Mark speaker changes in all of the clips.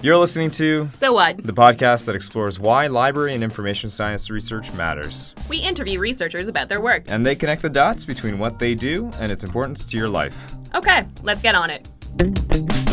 Speaker 1: You're listening to
Speaker 2: So what?
Speaker 1: the podcast that explores why library and information science research matters.
Speaker 2: We interview researchers about their work.
Speaker 1: And they connect the dots between what they do and its importance to your life.
Speaker 2: Okay, let's get on it.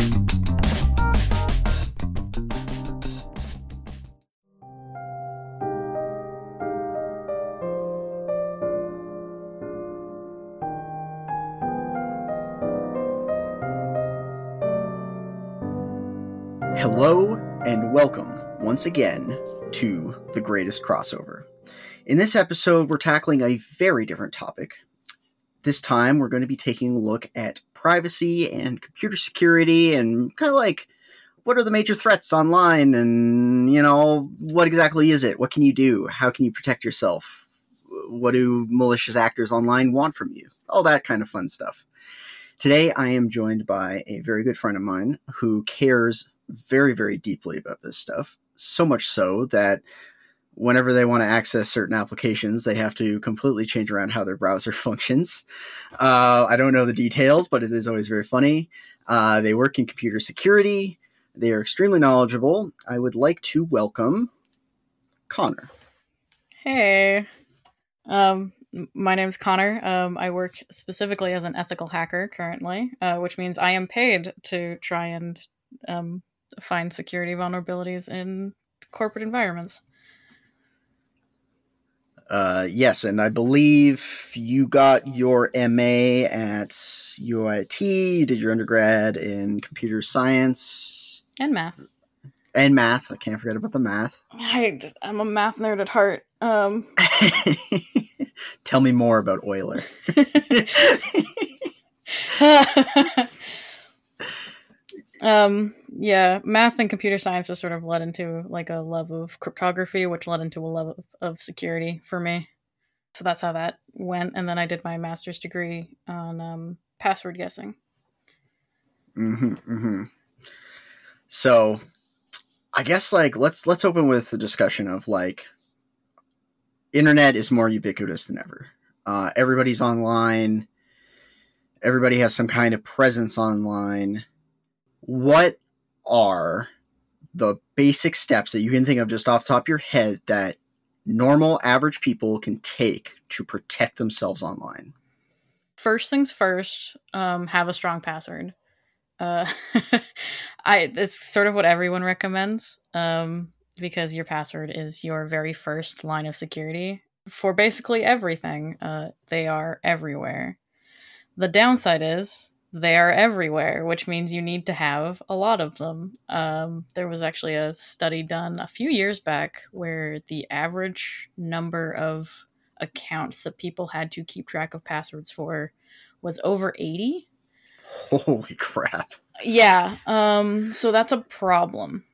Speaker 3: Once again to the greatest crossover. In this episode, we're tackling a very different topic. This time, we're going to be taking a look at privacy and computer security and kind of like what are the major threats online and, you know, what exactly is it? What can you do? How can you protect yourself? What do malicious actors online want from you? All that kind of fun stuff. Today, I am joined by a very good friend of mine who cares very, very deeply about this stuff. So much so that whenever they want to access certain applications, they have to completely change around how their browser functions. Uh, I don't know the details, but it is always very funny. Uh, they work in computer security. They are extremely knowledgeable. I would like to welcome Connor.
Speaker 4: Hey. Um, my name's Connor. Um, I work specifically as an ethical hacker currently, uh, which means I am paid to try and um, find security vulnerabilities in corporate environments.
Speaker 3: Uh, yes, and I believe you got your MA at UIT. You did your undergrad in computer science
Speaker 4: And math.
Speaker 3: and math. I can't forget about the math.
Speaker 4: I, I'm a math nerd at heart. Um,
Speaker 3: Tell me more about Euler.
Speaker 4: um, yeah, math and computer science just sort of led into like a love of cryptography, which led into a love of, of security for me. So that's how that went. And then I did my master's degree on um, password guessing.
Speaker 3: hmm hmm So, I guess like let's let's open with the discussion of like, internet is more ubiquitous than ever. Uh, everybody's online. Everybody has some kind of presence online. What are the basic steps that you can think of just off top of your head that normal average people can take to protect themselves online?
Speaker 4: First things first, um, have a strong password. Uh, I it's sort of what everyone recommends um, because your password is your very first line of security for basically everything. Uh, they are everywhere. The downside is they are everywhere, which means you need to have a lot of them. Um, there was actually a study done a few years back where the average number of accounts that people had to keep track of passwords for was over 80.
Speaker 3: Holy crap!
Speaker 4: Yeah, um, so that's a problem.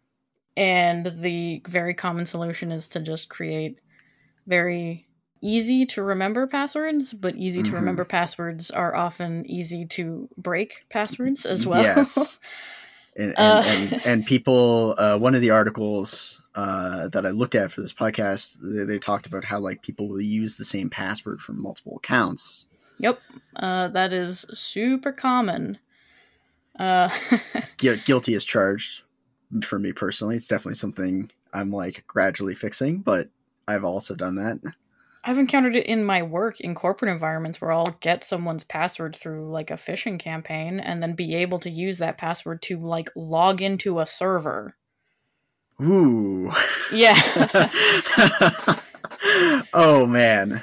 Speaker 4: And the very common solution is to just create very easy to remember passwords, but easy to
Speaker 3: Mhm.
Speaker 4: remember passwords are often easy to break passwords as well.
Speaker 3: Yes. And, and,
Speaker 4: Uh,
Speaker 3: and, and people, uh, one of the articles uh, that I looked at for this podcast, they, they talked about how like people will use the same password for multiple accounts.
Speaker 4: yep, uh, that is super common. Uh,
Speaker 3: Gu- guilty as charged for me personally. It's definitely something I'm like gradually fixing, but I've also done that.
Speaker 4: I've encountered it in my work in corporate environments where I'll get someone's password through like a phishing campaign and then be able to use that password to like log into a server.
Speaker 3: Ooh.
Speaker 4: Yeah.
Speaker 3: oh man.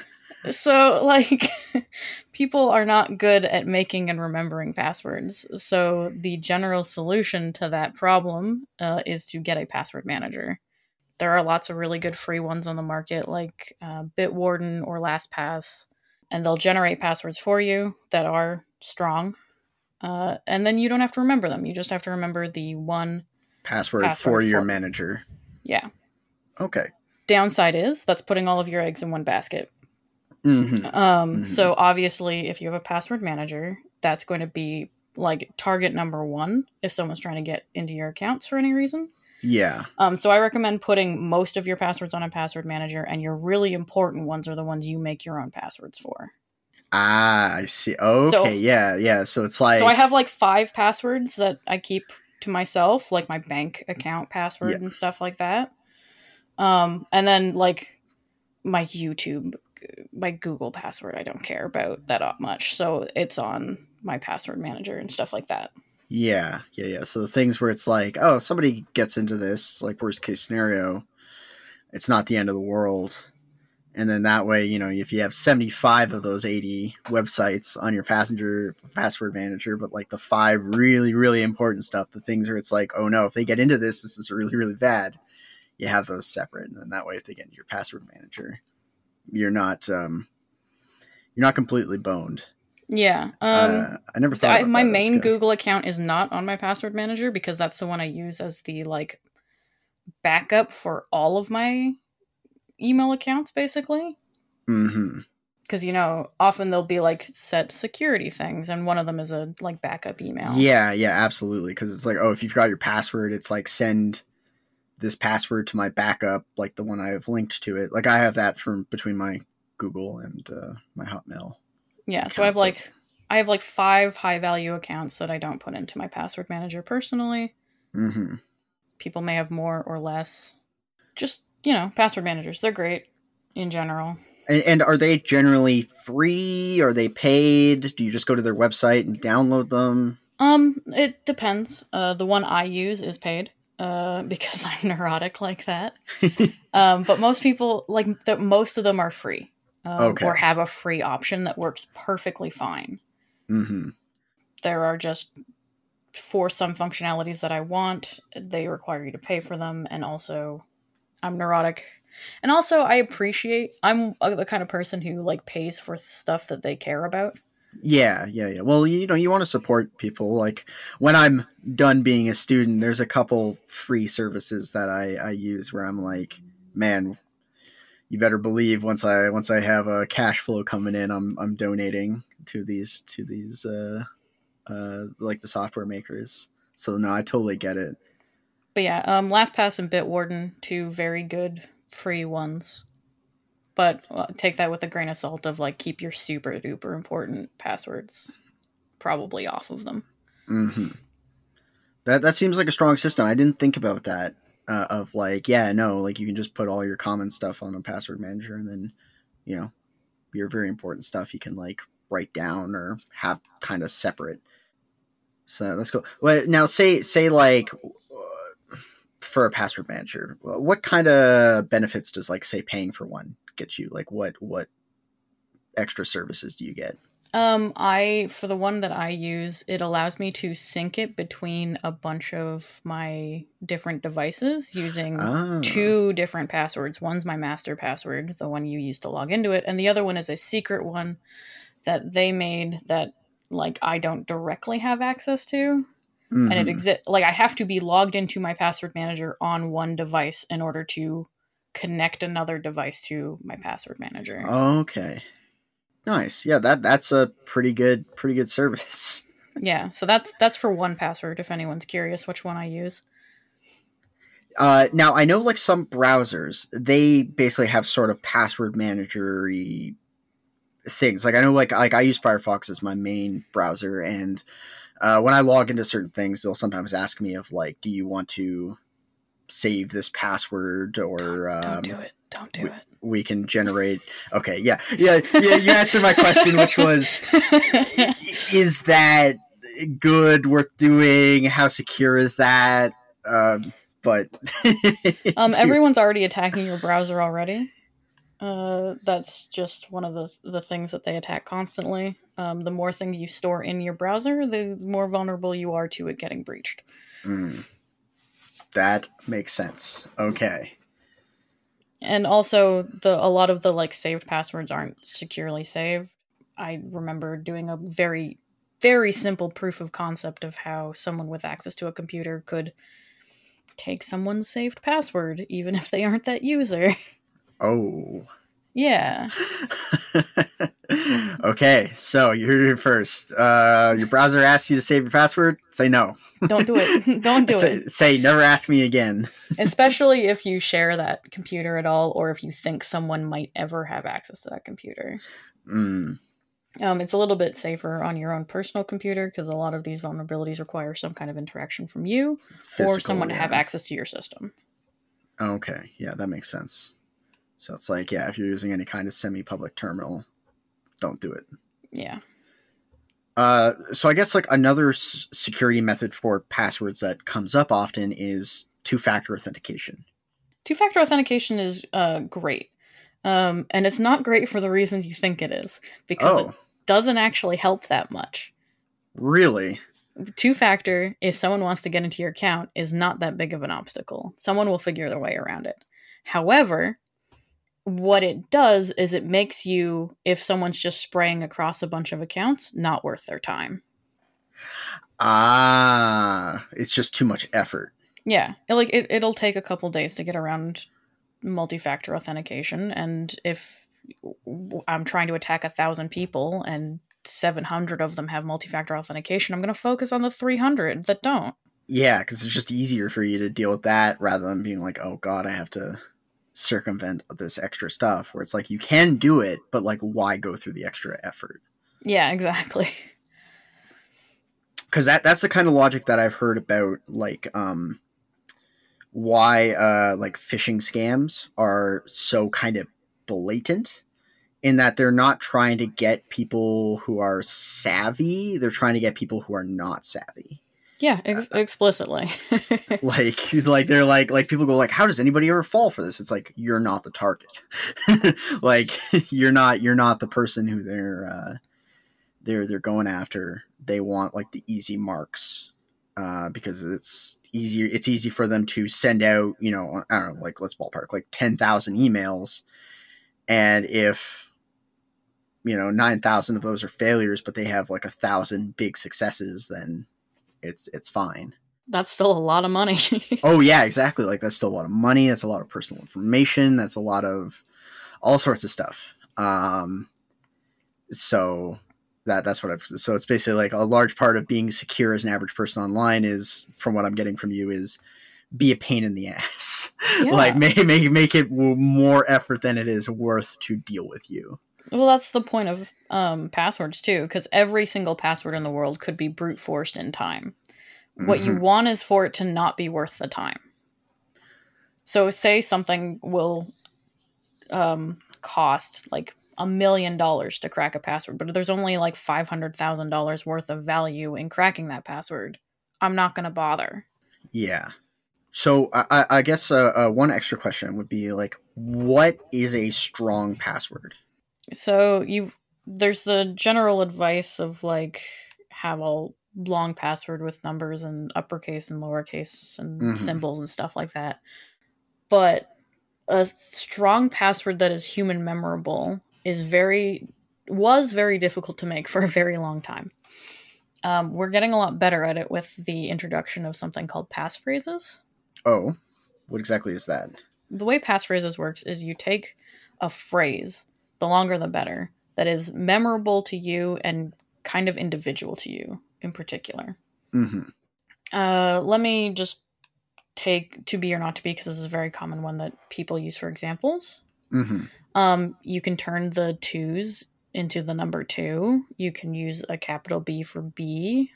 Speaker 4: so like people are not good at making and remembering passwords. So the general solution to that problem uh, is to get a password manager. There are lots of really good free ones on the market, like uh, Bitwarden or LastPass, and they'll generate passwords for you that are strong. Uh, and then you don't have to remember them. You just have to remember the one.
Speaker 3: Password,
Speaker 4: Password
Speaker 3: for your
Speaker 4: for-
Speaker 3: manager.
Speaker 4: Yeah.
Speaker 3: Okay.
Speaker 4: Downside is that's putting all of your eggs in one basket.
Speaker 3: hmm
Speaker 4: Um,
Speaker 3: Mhm.
Speaker 4: So obviously, if you have a password manager, that's going to be like target number one if someone's trying to get into your accounts for any reason.
Speaker 3: Yeah.
Speaker 4: Um, so I recommend putting most of your passwords on a password manager, and your really important ones are the ones you make your own passwords for.
Speaker 3: Ah, I see. Okay,
Speaker 4: So-
Speaker 3: yeah, yeah. So it's like
Speaker 4: so I have like five passwords that I keep to myself, like my bank account password
Speaker 3: Yeah.
Speaker 4: and stuff like that. Um, and then like my YouTube, my Google password, I don't care about that much, so it's on my password manager and stuff like that.
Speaker 3: Yeah, yeah, yeah. So the things where it's like, oh, somebody gets into this, like worst case scenario, it's not the end of the world. And then that way, you know, if you have 75 of those 80 websites on your passenger password manager, but like the five really, really important stuff, the things where it's like, oh no, if they get into this, this is really, really bad. You have those separate. And then that way, if they get into your password manager, you're not, um, you're not completely boned.
Speaker 4: Yeah. Um,
Speaker 3: uh, I never thought
Speaker 4: I, my. Main
Speaker 3: good.
Speaker 4: Google account is not on my password manager because that's the one I use as the like backup for all of my email accounts basically
Speaker 3: Mhm.
Speaker 4: because you know often they'll be like set security things and one of them is a like backup email
Speaker 3: Yeah, yeah, absolutely. Because it's like, oh, if you forgot your password, it's like send this password to my backup, like the one I have linked to it. Like I have that from between my Google and uh, my Hotmail.
Speaker 4: Yeah so i have like i have like five high value accounts that i don't put into my password manager personally
Speaker 3: hmm
Speaker 4: people may have more or less just you know password managers they're great in general
Speaker 3: And, and are they generally free? Are they paid? Do you just go to their website and download them?
Speaker 4: Um, it depends. Uh, the one I use is paid. Uh, because I'm neurotic like that. um, but most people like the, most of them are free. Um,
Speaker 3: Okay.
Speaker 4: Or have a free option that works perfectly fine.
Speaker 3: hmm
Speaker 4: There are just for some functionalities that I want, they require you to pay for them, and also I'm neurotic. And also, I appreciate I'm uh, the kind of person who like pays for stuff that they care about.
Speaker 3: Yeah, yeah, yeah. Well, you know, you want to support people. Like when I'm done being a student, there's a couple free services that I, I use where I'm like, man, you better believe once I once I have a cash flow coming in, I'm I'm donating to these to these uh uh like the software makers. So no, I totally get it.
Speaker 4: But yeah, um, LastPass and Bitwarden, two very good free ones. But uh, take that with a grain of salt of like keep your super duper important passwords probably off of them.
Speaker 3: hmm That that seems like a strong system. I didn't think about that. Uh, of like, yeah, no, like you can just put all your common stuff on a password manager, and then, you know, your very important stuff you can like write down or have kind of separate. So that's cool. Well, now say say like for a password manager, what kind of benefits does like say paying for one get you? Like what what extra services do you get?
Speaker 4: Um, I for the one that I use, it allows me to sync it between a bunch of my different devices using
Speaker 3: Ah.
Speaker 4: two different passwords. One's my master password, the one you use to log into it, and the other one is a secret one that they made that like I don't directly have access to. and it
Speaker 3: Mhm.
Speaker 4: exists like i have to be logged into my password manager on one device in order to connect another device to my password manager
Speaker 3: Okay. Nice. Yeah, that that's a pretty good pretty good service.
Speaker 4: yeah so that's that's for 1Password if anyone's curious which one i use
Speaker 3: Uh, now I know like some browsers they basically have sort of password manager things. Like I know like like I use Firefox as my main browser, and uh, when I log into certain things, they'll sometimes ask me of like, do you want to save this password or um,
Speaker 4: don't do it don't do it
Speaker 3: we can generate. Okay, yeah, yeah, yeah. You answered my question, which was is that good worth doing how secure is that um but
Speaker 4: um everyone's already attacking your browser already uh that's just one of the the things that they attack constantly um the more things you store in your browser the more vulnerable you are to it getting breached
Speaker 3: Mm. that makes sense okay
Speaker 4: and also the a lot of the like saved passwords aren't securely saved. I remember doing a very very simple proof of concept of how someone with access to a computer could take someone's saved password even if they aren't that user.
Speaker 3: Oh.
Speaker 4: Yeah
Speaker 3: okay so you're it first. Uh your browser asks you to save your password? Say no.
Speaker 4: Don't do it. Don't do
Speaker 3: say,
Speaker 4: it.
Speaker 3: say never ask me again.
Speaker 4: Especially if you share that computer at all or if you think someone might ever have access to that computer.
Speaker 3: Mm.
Speaker 4: Um, it's a little bit safer on your own personal computer because a lot of these vulnerabilities require some kind of interaction from you or
Speaker 3: Physical,
Speaker 4: someone to have access to your system.
Speaker 3: Okay, yeah, that makes sense. So it's like, yeah, if you're using any kind of semi-public terminal, don't do it.
Speaker 4: Yeah.
Speaker 3: Uh, so I guess like another s- security method for passwords that comes up often is two-factor authentication.
Speaker 4: Two factor authentication is uh, great. Um, and it's not great for the reasons you think it is because it
Speaker 3: Oh,
Speaker 4: doesn't actually help that much.
Speaker 3: really?
Speaker 4: Two factor, if someone wants to get into your account, is not that big of an obstacle. Someone will figure their way around it. However, what it does is it makes you, if someone's just spraying across a bunch of accounts, not worth their time.
Speaker 3: Ah, it's just too much effort.
Speaker 4: Yeah, it, like it, it'll take a couple days to get around multi-factor authentication, and if I'm trying to attack a thousand people and 700 of them have multi-factor authentication, I'm going to focus on the 300 that don't.
Speaker 3: Yeah, because it's just easier for you to deal with that rather than being like, oh god, I have to circumvent this extra stuff. Where it's like you can do it, but like, why go through the extra effort?
Speaker 4: Yeah, exactly.
Speaker 3: because that that's the kind of logic that I've heard about like um why uh like phishing scams are so kind of blatant in that they're not trying to get people who are savvy they're trying to get people who are not savvy
Speaker 4: Yeah, ex- explicitly.
Speaker 3: like like they're like like people go like how does anybody ever fall for this? It's like you're not the target. Like you're not you're not the person who they're uh they're they're going after. They want like the easy marks uh because it's easier it's easy for them to send out you know i don't know like let's ballpark like 10,000 emails. And if you know 9,000 of those are failures but they have like a thousand big successes then it's it's fine
Speaker 4: That's still a lot of money.
Speaker 3: Oh yeah, exactly. Like that's still a lot of money. That's a lot of personal information. That's a lot of all sorts of stuff. Um, so that that's what I've. So it's basically like a large part of being secure as an average person online is, from what I'm getting from you, is be a pain in the ass.
Speaker 4: Yeah.
Speaker 3: like make make make it more effort than it is worth to deal with you.
Speaker 4: Well, that's the point of um, passwords too, because every single password in the world could be brute forced in time. What you
Speaker 3: Mhm.
Speaker 4: want is for it to not be worth the time. So, say something will um, cost like a million dollars to crack a password, but there's only like five hundred thousand dollars worth of value in cracking that password. I'm not going to bother.
Speaker 3: Yeah. So I, I- I guess uh, uh, one extra question would be like, what is a strong password?
Speaker 4: So you've there's the general advice of like have a long password with numbers and uppercase and lowercase and
Speaker 3: Mhm.
Speaker 4: symbols and stuff like that. But a strong password that is human memorable is very was very difficult to make for a very long time. Um, we're getting a lot better at it with the introduction of something called passphrases
Speaker 3: Oh, what exactly is that?
Speaker 4: the way passphrases works is you take a phrase, the longer the better, that is memorable to you and kind of individual to you in particular.
Speaker 3: hmm
Speaker 4: Uh, let me just take to be or not to be because this is a very common one that people use for examples.
Speaker 3: hmm
Speaker 4: Um, you can turn the twos into the number two. You can use a capital B for B.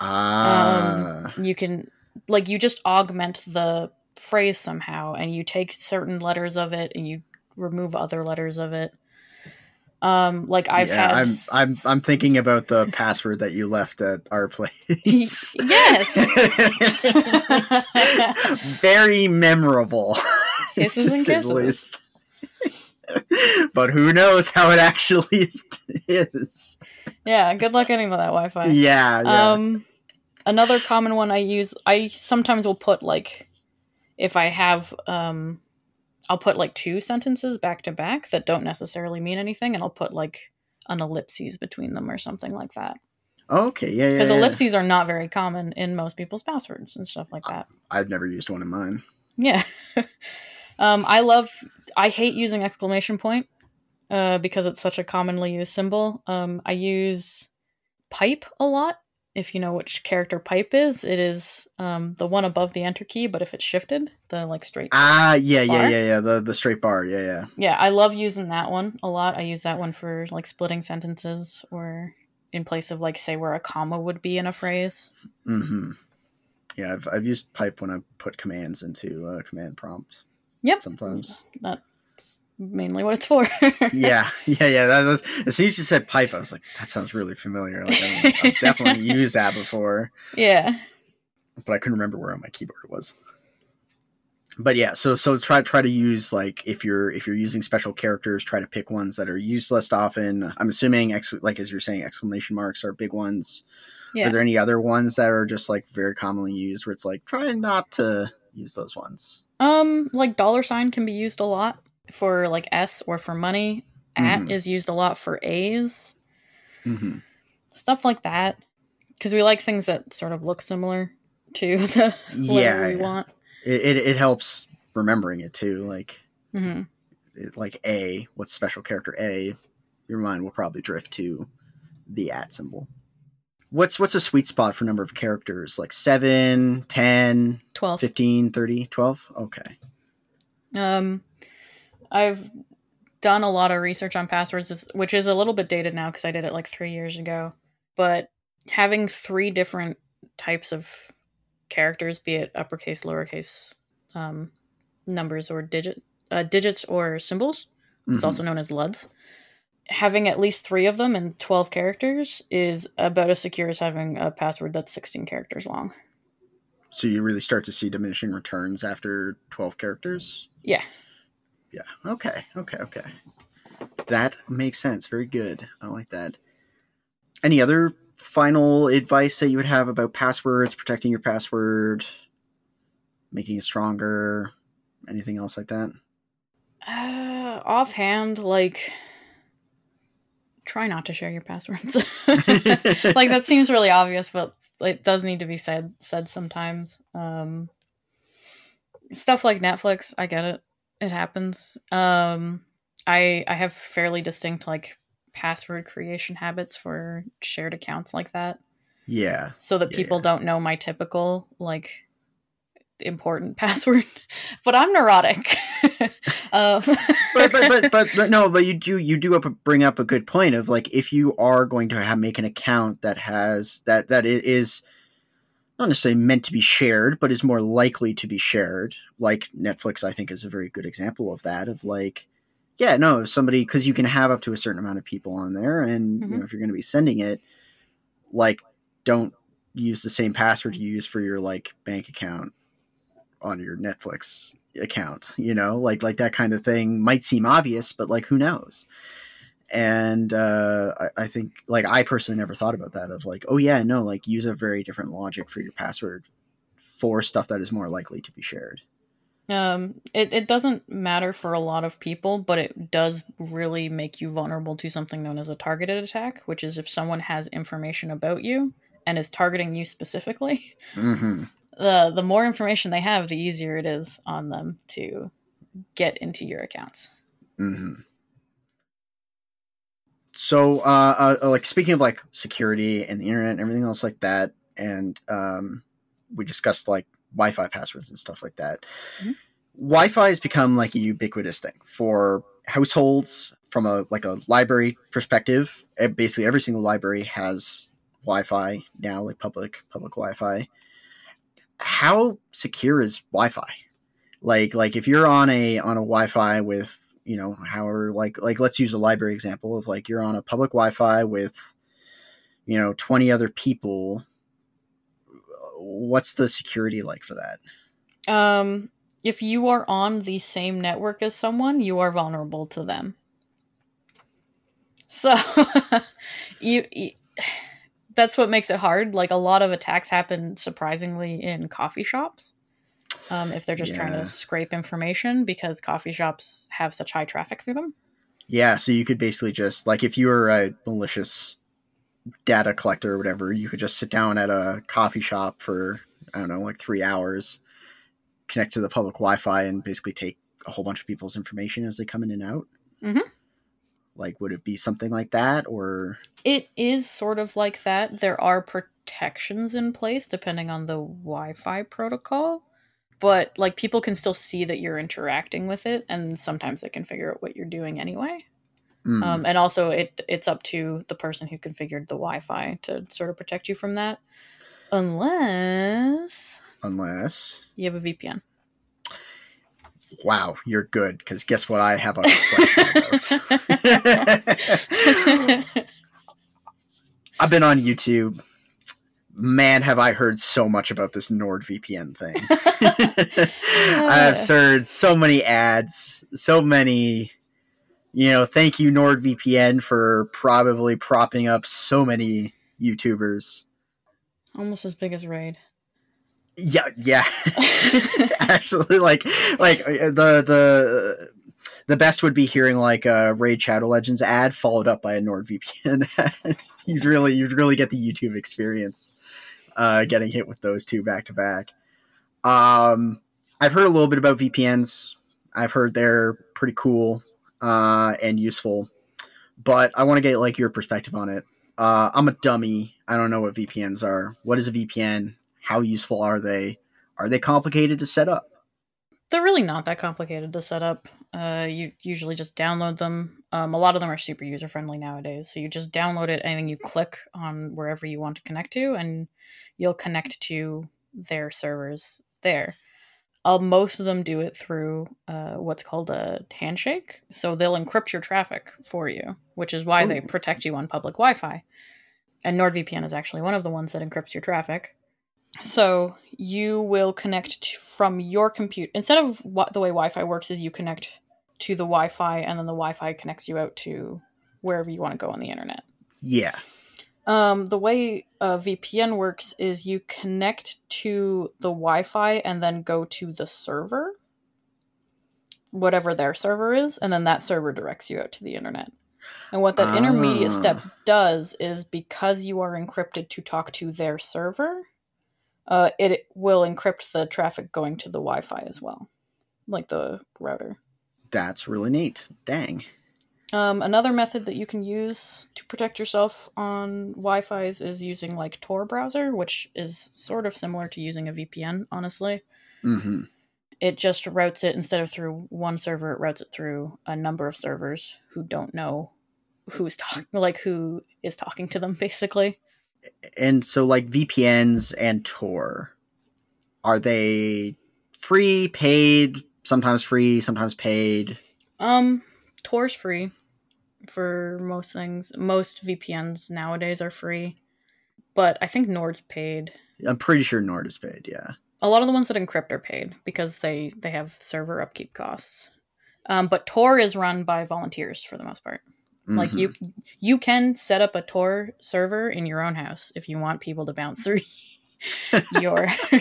Speaker 3: Ah.
Speaker 4: you can like you just augment the phrase somehow and you take certain letters of it and you remove other letters of it um like i've
Speaker 3: yeah,
Speaker 4: had
Speaker 3: I'm, I'm I'm thinking about the password that you left at our place.
Speaker 4: yes
Speaker 3: Very memorable.
Speaker 4: Kisses and kisses.
Speaker 3: but who knows how it actually is.
Speaker 4: yeah good luck getting that wi-fi
Speaker 3: Yeah, yeah.
Speaker 4: um another common one i use i sometimes will put like if i have um i'll put like two sentences back to back that don't necessarily mean anything and i'll put like an ellipses between them or something like that
Speaker 3: okay, yeah, yeah.
Speaker 4: because
Speaker 3: yeah.
Speaker 4: ellipses are not very common in most people's passwords and stuff like that
Speaker 3: I've never used one in mine.
Speaker 4: yeah um i love i hate using exclamation point uh because it's such a commonly used symbol um i use pipe a lot if you know which character pipe is, it is um, the one above the enter key, but if it's shifted, the like straight.
Speaker 3: Ah, yeah, yeah,
Speaker 4: Bar?
Speaker 3: yeah, yeah. The the straight bar. Yeah, yeah.
Speaker 4: Yeah, I love using that one a lot. I use that one for like splitting sentences or in place of like say where a comma would be in a phrase.
Speaker 3: Mm-hmm. Yeah, I've I've used pipe when I put commands into a command prompt.
Speaker 4: Yep.
Speaker 3: Sometimes.
Speaker 4: That's mainly what it's for.
Speaker 3: yeah, yeah, yeah. That was as soon as you said pipe, I was like, that sounds really familiar. Like I've, I've definitely used that before,
Speaker 4: yeah.
Speaker 3: but I couldn't remember where on my keyboard it was. But yeah, so so try try to use like if you're if you're using special characters, try to pick ones that are used less often. I'm assuming ex- like as you're saying, exclamation marks are big ones.
Speaker 4: Yeah.
Speaker 3: Are there any other ones that are just like very commonly used where it's like try not to use those ones?
Speaker 4: Um, like dollar sign can be used a lot for like S or for money. At
Speaker 3: Mhm.
Speaker 4: is used a lot for A's,
Speaker 3: Mm-hmm.
Speaker 4: stuff like that. Because we like things that sort of look similar to the
Speaker 3: Yeah,
Speaker 4: letter we
Speaker 3: yeah.
Speaker 4: want.
Speaker 3: It, it it helps remembering it too. Like
Speaker 4: hmm
Speaker 3: it, like A, what's special character A, your mind will probably drift to the at symbol. What's what's a sweet spot for number of characters? Like 7, 10,
Speaker 4: 12.
Speaker 3: 15, 30, 12? Okay.
Speaker 4: Um, I've done a lot of research on passwords, which is a little bit dated now because I did it like three years ago. But having three different types of characters, be it uppercase, lowercase, um, numbers or digit, uh, digits or symbols, it's
Speaker 3: Mhm.
Speaker 4: also known as LUDs. Having at least three of them and 12 characters is about as secure as having a password that's 16 characters long.
Speaker 3: So you really start to see diminishing returns after 12 characters?
Speaker 4: Yeah.
Speaker 3: Yeah. Okay. Okay. Okay. That makes sense. Very good. I like that. Any other final advice that you would have about passwords, protecting your password, making it stronger, anything else like that?
Speaker 4: Uh, offhand, like, try not to share your passwords. like that seems really obvious, but it does need to be said said sometimes. Um, stuff like Netflix, I get it. It happens. Um, I I have fairly distinct like password creation habits for shared accounts like that,
Speaker 3: Yeah.
Speaker 4: so that
Speaker 3: Yeah,
Speaker 4: people
Speaker 3: yeah.
Speaker 4: don't know my typical like important password. but I'm neurotic. um,
Speaker 3: But, but, but, but, but no, but you do, you do up, bring up a good point of like, if you are going to have, make an account that has, that, that it is not necessarily meant to be shared, but is more likely to be shared. Like Netflix, I think is a very good example of that of like, yeah, no, if somebody, cause you can have up to a certain amount of people on there. And you
Speaker 4: Mhm.
Speaker 3: know, if you're going to be sending it, like, don't use the same password you use for your like bank account on your Netflix account, you know, like like that kind of thing might seem obvious, but like who knows? And uh, I, I think like I personally never thought about that of like, oh yeah, no, like use a very different logic for your password for stuff that is more likely to be shared.
Speaker 4: Um, it, it doesn't matter for a lot of people, but it does really make you vulnerable to something known as a targeted attack, which is if someone has information about you and is targeting you specifically,
Speaker 3: Mm-hmm.
Speaker 4: the the more information they have, the easier it is on them to get into your accounts.
Speaker 3: Mm-hmm. So, uh, uh, like speaking of like security and the internet and everything else like that, and um, we discussed like Wi-Fi passwords and stuff like that.
Speaker 4: Mhm.
Speaker 3: Wi-Fi has become like a ubiquitous thing for households from a like a library perspective. Basically, every single library has Wi-Fi now, like public public Wi-Fi. How secure is Wi-Fi? Like like if you're on a on a Wi-Fi with you know however like like let's use a library example of like you're on a public Wi-Fi with you know 20 other people. What's the security like for that?
Speaker 4: Um, if you are on the same network as someone, you are vulnerable to them. So, you, you that's what makes it hard. Like a lot of attacks happen surprisingly in coffee shops. Um, if they're just trying to scrape information because coffee shops have such high traffic through them.
Speaker 3: Yeah, so you could basically just like if you were a malicious data collector or whatever, you could just sit down at a coffee shop for I don't know, like three hours, connect to the public Wi-Fi, and basically take a whole bunch of people's information as they come in and out.
Speaker 4: Mhm.
Speaker 3: Like, would it be something like that, or
Speaker 4: It is sort of like that. There are protections in place depending on the Wi-Fi protocol. But like people can still see that you're interacting with it, and sometimes they can figure out what you're doing anyway.
Speaker 3: Mm.
Speaker 4: Um, and also, it it's up to the person who configured the Wi-Fi to sort of protect you from that, unless
Speaker 3: Unless,
Speaker 4: you have a VPN.
Speaker 3: wow, you're good. Because guess what? I have a question about. I've been on YouTube. Man, have I heard so much about this NordVPN thing. I've heard so many ads, so many. You know, thank you NordVPN for probably propping up so many YouTubers.
Speaker 4: Almost as big as Raid.
Speaker 3: Yeah, yeah. Actually, like, like uh, the the the best would be hearing like a Raid Shadow Legends ad followed up by a NordVPN ad. you'd really you'd really get the YouTube experience, uh, getting hit with those two back to back. Um, I've heard a little bit about VPNs. I've heard they're pretty cool uh, and useful, but I want to get like your perspective on it. Uh, I'm a dummy. I don't know what VPNs are. What is a VPN? How useful are they? Are they complicated to set up?
Speaker 4: They're really not that complicated to set up. Uh, you usually just download them. Um, a lot of them are super user friendly nowadays. So you just download it, and then you click on wherever you want to connect to, and you'll connect to their servers there. Uh, most of them do it through uh, what's called a handshake. So they'll encrypt your traffic for you, which is why they protect you on public Wi Fi. And NordVPN is actually one of the ones that encrypts your traffic. So you will connect to, from your computer. Instead of what the way Wi Fi works, is you connect to the Wi Fi and then the Wi Fi connects you out to wherever you want to go on the internet.
Speaker 3: Yeah.
Speaker 4: Um, the way a VPN works is you connect to the Wi Fi and then go to the server, whatever their server is, and then that server directs you out to the internet. And what that intermediate step
Speaker 3: Ah.
Speaker 4: does is because you are encrypted to talk to their server, uh, it will encrypt the traffic going to the Wi Fi as well, like the router.
Speaker 3: That's really neat. Dang.
Speaker 4: Um, another method that you can use to protect yourself on Wi-Fi's is using like Tor browser, which is sort of similar to using a VPN. Honestly,
Speaker 3: hmm
Speaker 4: it just routes it instead of through one server, it routes it through a number of servers who don't know who's talking, like who is talking to them, basically.
Speaker 3: And so, like VPNs and Tor, are they free, paid, sometimes free, sometimes paid?
Speaker 4: Um, Tor's free for most things. Most VPNs nowadays are free, but I think Nord's paid.
Speaker 3: I'm pretty sure Nord is paid. Yeah.
Speaker 4: a lot of the ones that encrypt are paid because they they have server upkeep costs um, but tor is run by volunteers for the most part like
Speaker 3: Mhm.
Speaker 4: you you can set up a tor server in your own house if you want people to bounce through your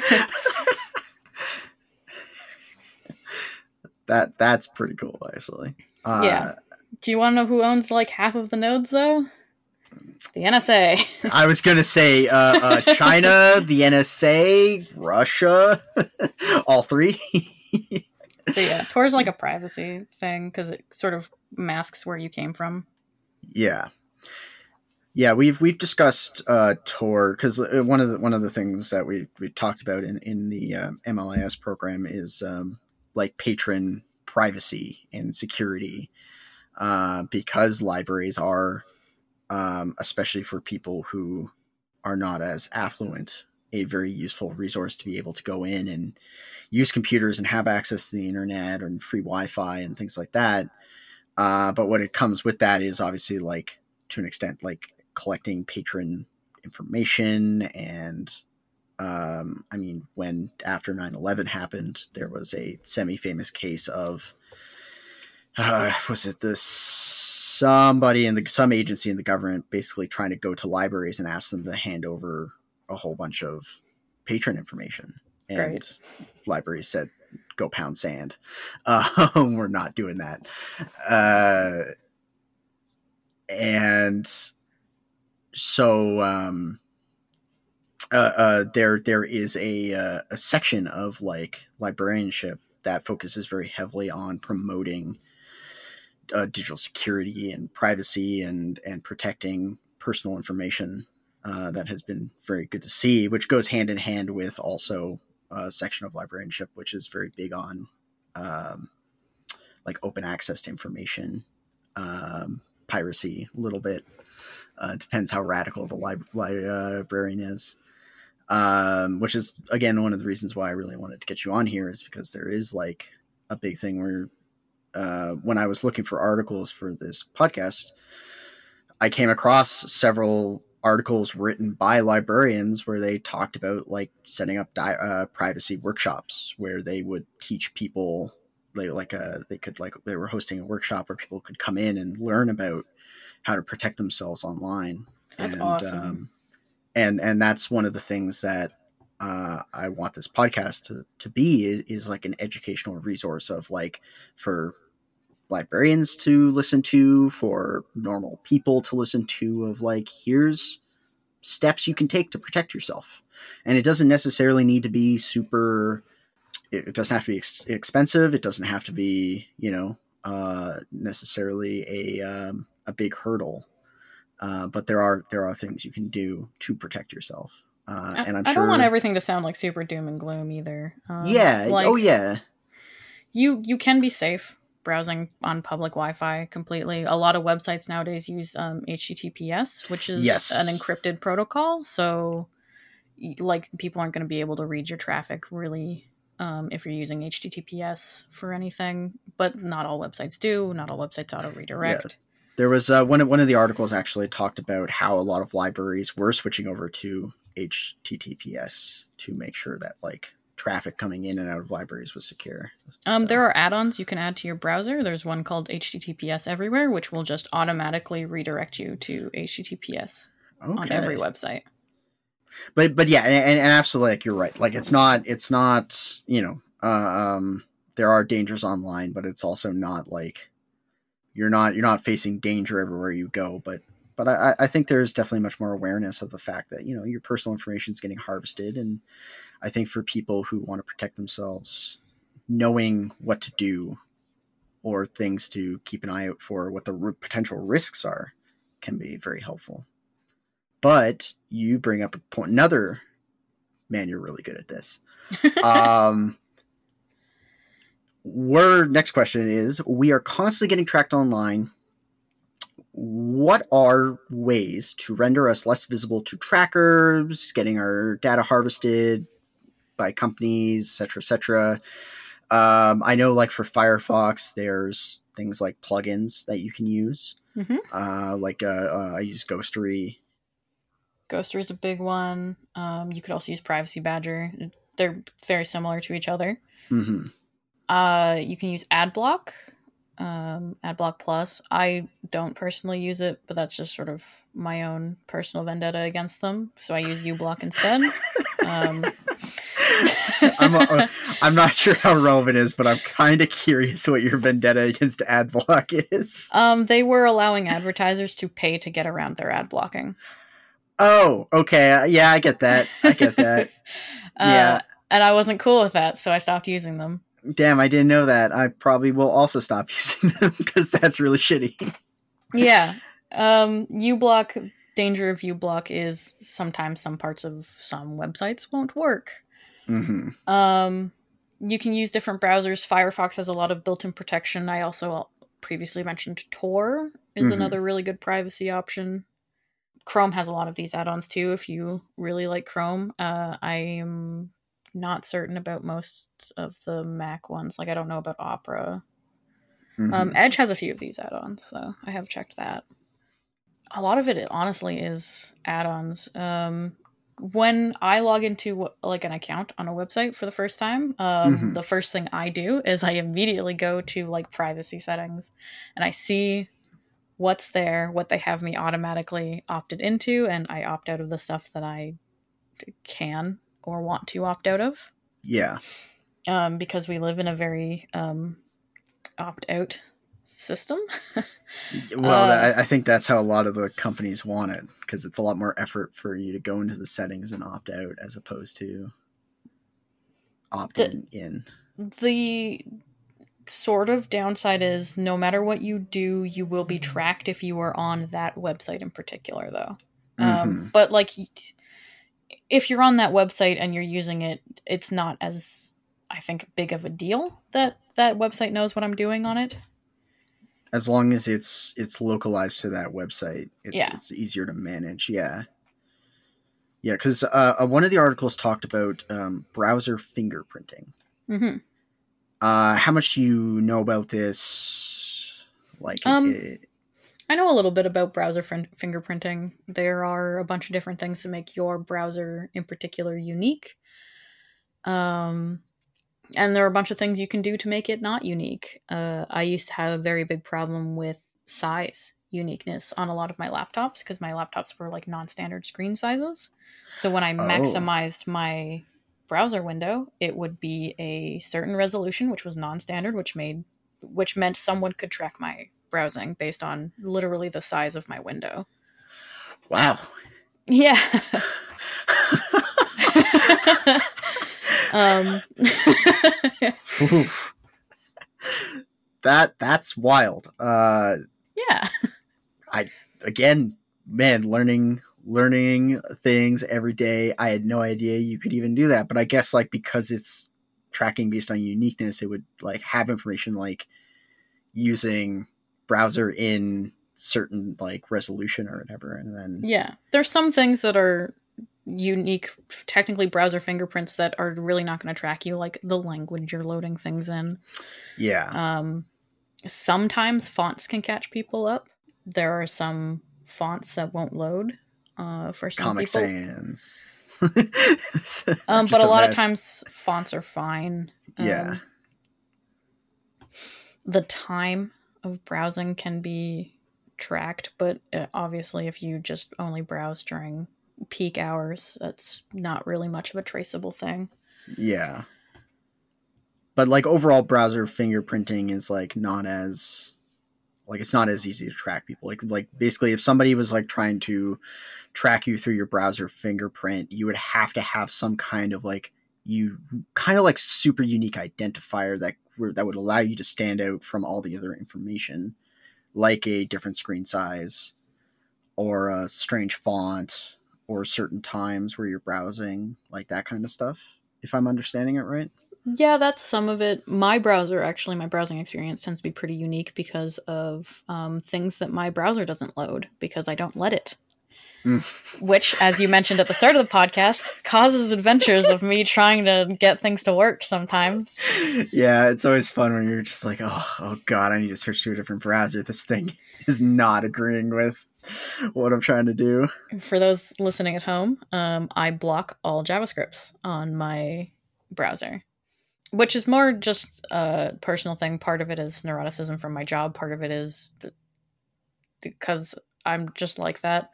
Speaker 3: that that's pretty cool, actually. Uh,
Speaker 4: Yeah. do you want to know who owns like half of the nodes though the nsa
Speaker 3: I was gonna say uh, uh, China, the NSA, Russia, all three.
Speaker 4: but yeah tor's like a privacy thing because it sort of masks where you came from
Speaker 3: Yeah, yeah. We've we've discussed uh, Tor because one of the one of the things that we we talked about in in the um, MLIS program is um, like patron privacy and security, uh, because libraries are, um, especially for people who are not as affluent, a very useful resource to be able to go in and use computers and have access to the internet and free Wi-Fi and things like that. Uh, but what it comes with that is obviously like to an extent like collecting patron information and um, I mean when after 9/11 happened there was a semi-famous case of uh, was it this somebody in the some agency in the government basically trying to go to libraries and ask them to hand over a whole bunch of patron information and
Speaker 4: Right.
Speaker 3: libraries said go pound sand. Uh, we're not doing that. Uh, and so um, uh, uh, there there is a uh, a section of like librarianship that focuses very heavily on promoting uh, digital security and privacy and and protecting personal information uh, that has been very good to see, which goes hand in hand with also a section of librarianship, which is very big on um, like open access to information, um, piracy, a little bit. Uh, depends how radical the lib- librarian is. Um, which is again one of the reasons why I really wanted to get you on here is because there is like a big thing where uh, when I was looking for articles for this podcast, I came across several articles written by librarians where they talked about like setting up di- uh, privacy workshops where they would teach people they, like uh, they could like they were hosting a workshop where people could come in and learn about how to protect themselves online.
Speaker 4: That's
Speaker 3: and,
Speaker 4: awesome.
Speaker 3: Um, and and that's one of the things that uh, I want this podcast to, to be is, is like an educational resource of like for librarians to listen to, for normal people to listen to, of like, here's steps you can take to protect yourself. And it doesn't necessarily need to be super, it doesn't have to be ex- expensive. It doesn't have to be, you know, uh, necessarily a, um, a big hurdle. Uh, but there are there are things you can do to protect yourself. Uh, and I'm
Speaker 4: I
Speaker 3: sure
Speaker 4: don't want everything to sound like super doom and gloom either. Um,
Speaker 3: yeah.
Speaker 4: like,
Speaker 3: oh yeah.
Speaker 4: You you can be safe browsing on public Wi-Fi completely. A lot of websites nowadays use um, HTTPS, which is
Speaker 3: Yes.
Speaker 4: an encrypted protocol. So, like, people aren't going to be able to read your traffic really um, if you're using HTTPS for anything. But not all websites do. Not all websites auto redirect.
Speaker 3: There was uh, one of one of the articles actually talked about how a lot of libraries were switching over to HTTPS to make sure that like traffic coming in and out of libraries was secure.
Speaker 4: Um,
Speaker 3: So-
Speaker 4: There are add-ons you can add to your browser. There's one called HTTPS Everywhere, which will just automatically redirect you to HTTPS on every website.
Speaker 3: But but yeah, and, and absolutely, like you're right. Like it's not it's not you know uh, um there are dangers online, but it's also not like you're not you're not facing danger everywhere you go. But but I, I think there's definitely much more awareness of the fact that you know your personal information is getting harvested, and I think for people who want to protect themselves, knowing what to do or things to keep an eye out for, what the potential risks are, can be very helpful. But you bring up a point, another man, you're really good at this. um, word next question is we are constantly getting tracked online what are ways to render us less visible to trackers getting our data harvested by companies etc etc um, i know like for firefox there's things like plugins that you can use
Speaker 4: Mhm.
Speaker 3: uh, like uh, uh, i use ghostery
Speaker 4: Ghostery is a big one. Um, you could also use Privacy Badger. They're very similar to each other.
Speaker 3: hmm
Speaker 4: Uh, you can use AdBlock, um, AdBlock Plus. I don't personally use it, but that's just sort of my own personal vendetta against them. So I use uBlock instead. Um,
Speaker 3: I'm, uh, I'm not sure how relevant it is, but I'm kind of curious what your vendetta against AdBlock is.
Speaker 4: um, they were allowing advertisers to pay to get around their ad blocking.
Speaker 3: Oh, okay. uh, Yeah, I get that. I get that.
Speaker 4: Uh,
Speaker 3: Yeah.
Speaker 4: And I wasn't cool with that, so I stopped using them.
Speaker 3: Damn, I didn't know that. I probably will also stop using them because that's really shitty.
Speaker 4: yeah. Um, uBlock, danger of uBlock is sometimes some parts of some websites won't work.
Speaker 3: Hmm
Speaker 4: Um, you can use different browsers. Firefox has a lot of built-in protection. I also previously mentioned Tor is
Speaker 3: Mhm.
Speaker 4: another really good privacy option. Chrome has a lot of these add-ons too. If you really like Chrome, uh, I am not certain about most of the Mac ones. Like I don't know about Opera.
Speaker 3: Mm-hmm.
Speaker 4: Um, Edge has a few of these add-ons, so I have checked that. A lot of it, honestly, is add-ons. Um, when I log into like an account on a website for the first time, um,
Speaker 3: Mhm.
Speaker 4: the first thing I do is I immediately go to like privacy settings, and I see what's there, what they have me automatically opted into, and I opt out of the stuff that I can or want to opt out of
Speaker 3: yeah.
Speaker 4: um, because we live in a very um, opt out system.
Speaker 3: Well,
Speaker 4: Uh,
Speaker 3: I, I think that's how a lot of the companies want it because it's a lot more effort for you to go into the settings and opt out as opposed to opting in.
Speaker 4: the sort of downside is no matter what you do, you will be tracked if you are on that website in particular, though. Um,
Speaker 3: Mhm.
Speaker 4: but like, if you're on that website and you're using it, it's not as I think big of a deal that that website knows what I'm doing on it.
Speaker 3: As long as it's it's localized to that website, it's
Speaker 4: Yeah.
Speaker 3: it's easier to manage. Yeah. Yeah, because uh, uh, one of the articles talked about um, browser fingerprinting.
Speaker 4: hmm
Speaker 3: Uh, how much do you know about this? Like,
Speaker 4: Um,
Speaker 3: it-
Speaker 4: I know a little bit about browser fin- fingerprinting. There are a bunch of different things to make your browser in particular unique. Um, and there are a bunch of things you can do to make it not unique. Uh, I used to have a very big problem with size uniqueness on a lot of my laptops because my laptops were like non standard screen sizes. So when I maximized my browser window, it would be a certain resolution, which was non standard, which made which meant someone could track my browsing based on literally the size of my window.
Speaker 3: wow.
Speaker 4: Yeah. um
Speaker 3: that that's wild. Uh,
Speaker 4: yeah.
Speaker 3: again, man, learning learning things every day. I had no idea you could even do that, but I guess like because it's tracking based on uniqueness, it would like have information like using browser in certain like resolution or whatever, and then
Speaker 4: Yeah. There's some things that are unique technically browser fingerprints that are really not going to track you like the language you're loading things in.
Speaker 3: yeah,
Speaker 4: Um sometimes fonts can catch people up. There are some fonts that won't load uh for some
Speaker 3: Comic
Speaker 4: people.
Speaker 3: Sans.
Speaker 4: Um, but a lot of times fonts are fine.
Speaker 3: Yeah.
Speaker 4: Um, the time of browsing can be tracked, but uh, obviously, if you just only browse during peak hours, that's not really much of a traceable thing.
Speaker 3: Yeah. But like overall browser fingerprinting is like not as like it's not as easy to track people. Like like basically if somebody was like trying to track you through your browser fingerprint, you would have to have some kind of like you kind of like super unique identifier that that would allow you to stand out from all the other information like a different screen size or a strange font or certain times where you're browsing, like that kind of stuff if I'm understanding it right.
Speaker 4: Yeah, that's some of it. My browser, actually, my browsing experience tends to be pretty unique because of um, things that my browser doesn't load because I don't let it.
Speaker 3: Mm.
Speaker 4: Which, as you mentioned at the start of the podcast, causes adventures of me trying to get things to work sometimes.
Speaker 3: yeah, it's always fun when you're just like, oh, oh god, I need to switch to a different browser. This thing is not agreeing with what I'm trying to do.
Speaker 4: For those listening at home, um, I block all JavaScripts on my browser, which is more just a personal thing. Part of it is neuroticism from my job. Part of it is th- because I'm just like that.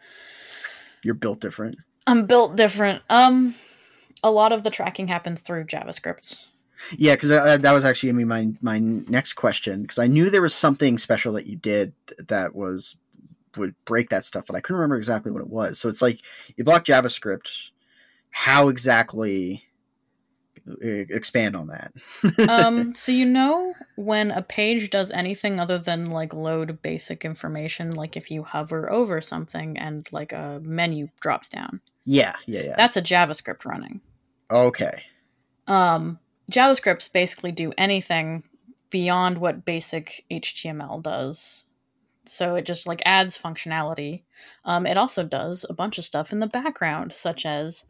Speaker 3: You're built different.
Speaker 4: I'm built different. Um, a lot of the tracking happens through JavaScript.
Speaker 3: Yeah, because that was actually gonna be my my next question because I knew there was something special that you did that was would break that stuff, but I couldn't remember exactly what it was. So it's like you block JavaScript. How exactly expand on that?
Speaker 4: um, so you know when a page does anything other than like load basic information, like if you hover over something and like a menu drops down,
Speaker 3: yeah, yeah, yeah.
Speaker 4: that's a JavaScript running.
Speaker 3: okay.
Speaker 4: Um, JavaScripts basically do anything beyond what basic HTML does. So it just like adds functionality. Um, it also does a bunch of stuff in the background, such as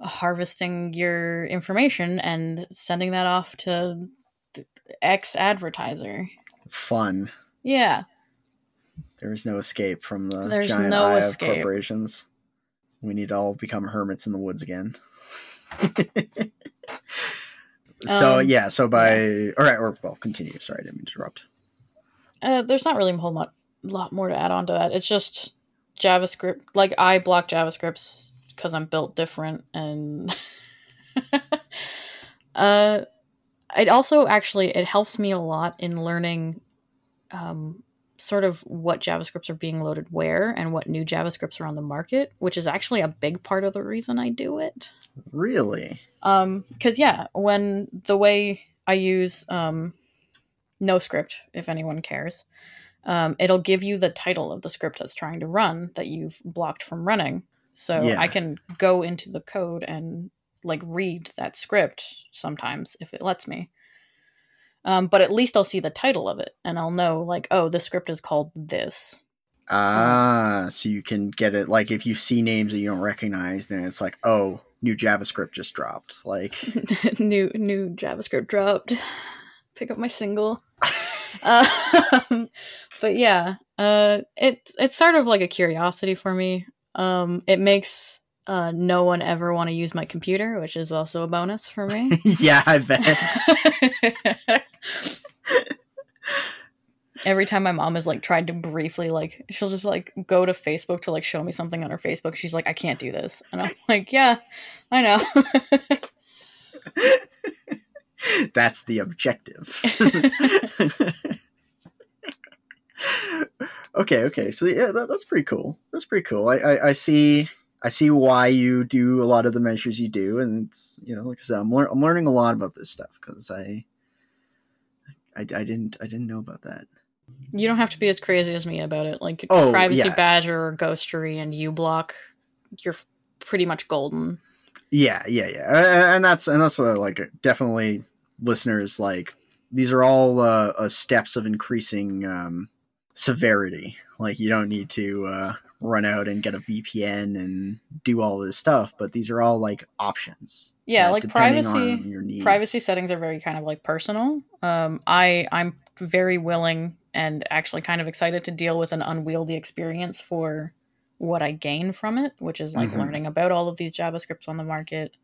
Speaker 4: harvesting your information and sending that off to X advertiser.
Speaker 3: Fun.
Speaker 4: Yeah.
Speaker 3: There is no escape from the
Speaker 4: There's
Speaker 3: giant
Speaker 4: no
Speaker 3: eye
Speaker 4: escape.
Speaker 3: of corporations. We need to all become hermits in the woods again. so
Speaker 4: Um,
Speaker 3: yeah, so by all right, or well, continue. Sorry, I didn't mean to interrupt.
Speaker 4: Uh, there's not really a whole lot, lot more to add on to that. It's just JavaScript. Like I block JavaScripts because I'm built different, and uh, it also actually it helps me a lot in learning, um, sort of what JavaScripts are being loaded where and what new JavaScripts are on the market, which is actually a big part of the reason I do it.
Speaker 3: Really?
Speaker 4: Um, because yeah, when the way I use um, NoScript, if anyone cares, um, it'll give you the title of the script that's trying to run that you've blocked from running. So
Speaker 3: Yeah.
Speaker 4: I can go into the code and like read that script sometimes if it lets me. Um, but at least I'll see the title of it and I'll know like, oh, the script is called this.
Speaker 3: Ah, so you can get it like if you see names that you don't recognize, then it's like, oh, new JavaScript just dropped. Like,
Speaker 4: new new JavaScript dropped. Pick up my single. um, but yeah, uh, it it's sort of like a curiosity for me. Um, it makes uh, no one ever want to use my computer, which is also a bonus for me.
Speaker 3: yeah, I bet.
Speaker 4: Every time my mom has like tried to briefly like she'll just like go to Facebook to like show me something on her Facebook. She's like, I can't do this. And I'm like, Yeah, I know.
Speaker 3: That's the objective. okay, okay. So yeah, that, that's pretty cool. That's pretty cool. I, I, I see. I see why you do a lot of the measures you do, and it's, you know, like I said, I'm, lear- I'm learning a lot about this stuff because I, I, I didn't, I didn't know about that.
Speaker 4: You don't have to be as crazy as me about it. Like
Speaker 3: Oh,
Speaker 4: Privacy
Speaker 3: yeah.
Speaker 4: Badger or Ghostery and uBlock, you're pretty much golden.
Speaker 3: Yeah, yeah, yeah, and that's and that's what I like. Definitely, listeners like these are all uh, uh, steps of increasing um, severity. Like you don't need to uh, run out and get a VPN and do all this stuff, but these are all like options.
Speaker 4: Yeah,
Speaker 3: uh,
Speaker 4: like privacy privacy settings are very kind of like personal. Um, I I'm very willing and actually kind of excited to deal with an unwieldy experience for what I gain from it, which is like
Speaker 3: Mhm.
Speaker 4: learning about all of these JavaScripts on the market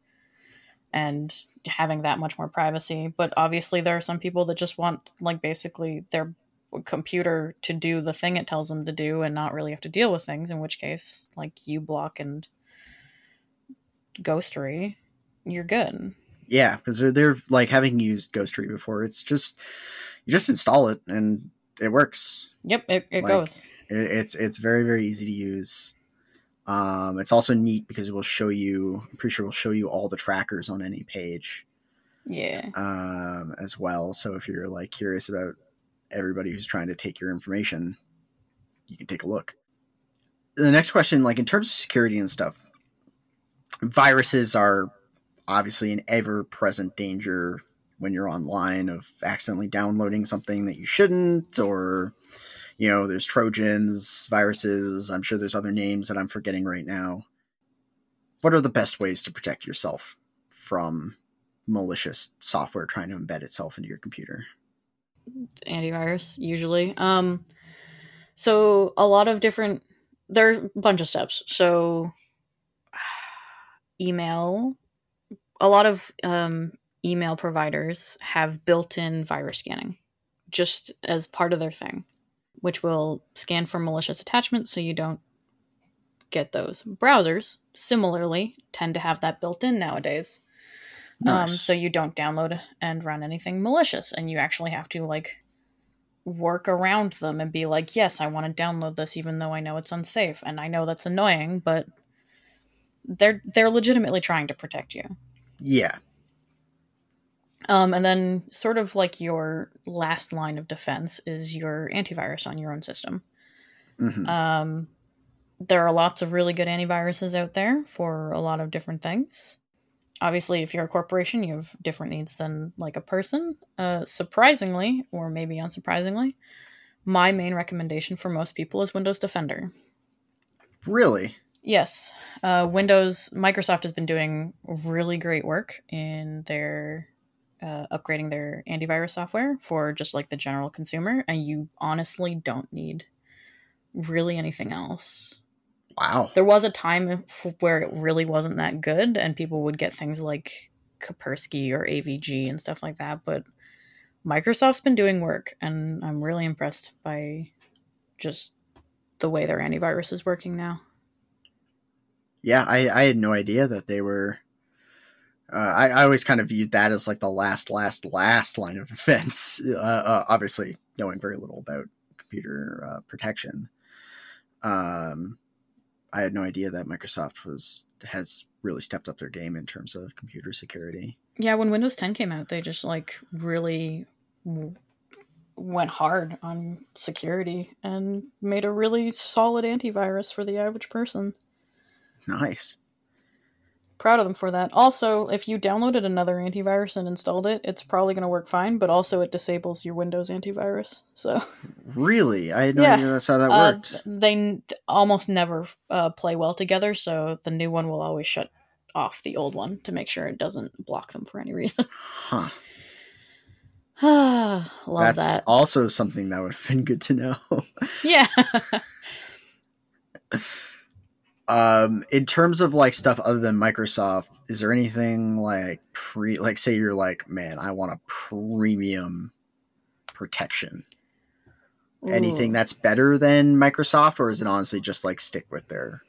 Speaker 4: and having that much more privacy. But obviously, there are some people that just want like basically their computer to do the thing it tells them to do and not really have to deal with things. In which case, like uBlock and Ghostery, you're good.
Speaker 3: Yeah, because they're, they're like having used Ghostery before. It's just you just install it and it works.
Speaker 4: Yep, it, it
Speaker 3: Like,
Speaker 4: goes.
Speaker 3: It, it's it's very very easy to use. Um, it's also neat because it will show you. I'm pretty sure it will show you all the trackers on any page
Speaker 4: Yeah.
Speaker 3: um, as well. So if you're like curious about everybody who's trying to take your information, you can take a look. The next question, like in terms of security and stuff, viruses are obviously an ever-present danger when you're online of accidentally downloading something that you shouldn't or you know there's trojans viruses i'm sure there's other names that i'm forgetting right now what are the best ways to protect yourself from malicious software trying to embed itself into your computer
Speaker 4: Antivirus, usually. Um so a lot of different there are a bunch of steps. So email a lot of um email providers have built-in virus scanning just as part of their thing, which will scan for malicious attachments so you don't get those. Browsers similarly tend to have that built in nowadays. Um, so you don't download and run anything malicious and you actually have to like work around them and be like yes i want to download this even though i know it's unsafe and i know that's annoying but they're they're legitimately trying to protect you
Speaker 3: yeah
Speaker 4: um, and then sort of like your last line of defense is your antivirus on your own system
Speaker 3: Mhm.
Speaker 4: um, there are lots of really good antiviruses out there for a lot of different things. Obviously, if you're a corporation, you have different needs than like a person. Uh, surprisingly, or maybe unsurprisingly, my main recommendation for most people is Windows Defender.
Speaker 3: really
Speaker 4: Yes, uh, Windows, Microsoft has been doing really great work in their uh, upgrading their antivirus software for just like the general consumer, and you honestly don't need really anything else.
Speaker 3: Wow
Speaker 4: There was a time where it really wasn't that good, and people would get things like Kaspersky or AVG and stuff like that. But Microsoft's been doing work, and I'm really impressed by just the way their antivirus is working now.
Speaker 3: yeah i i had no idea that they were uh, I, I always kind of viewed that as like the last last last line of defense uh, uh, obviously knowing very little about computer uh, protection um i had no idea that microsoft was has really stepped up their game in terms of computer security
Speaker 4: Yeah, when Windows 10 came out, they just like really w- went hard on security and made a really solid antivirus for the average person.
Speaker 3: Nice.
Speaker 4: Proud of them for that. Also, if you downloaded another antivirus and installed it, it's probably going to work fine, but also it disables your Windows antivirus. So,
Speaker 3: Really? I had no
Speaker 4: Yeah.
Speaker 3: idea that's how that
Speaker 4: uh,
Speaker 3: worked.
Speaker 4: they n- almost never uh, play well together, so the new one will always shut off the old one to make sure it doesn't block them for any reason.
Speaker 3: Huh.
Speaker 4: Love
Speaker 3: that's
Speaker 4: that.
Speaker 3: also something that would have been good to know.
Speaker 4: Yeah.
Speaker 3: um in terms of like stuff other than microsoft is there anything like pre like say you're like man i want a premium protection anything that's better than microsoft or is it honestly just like stick with their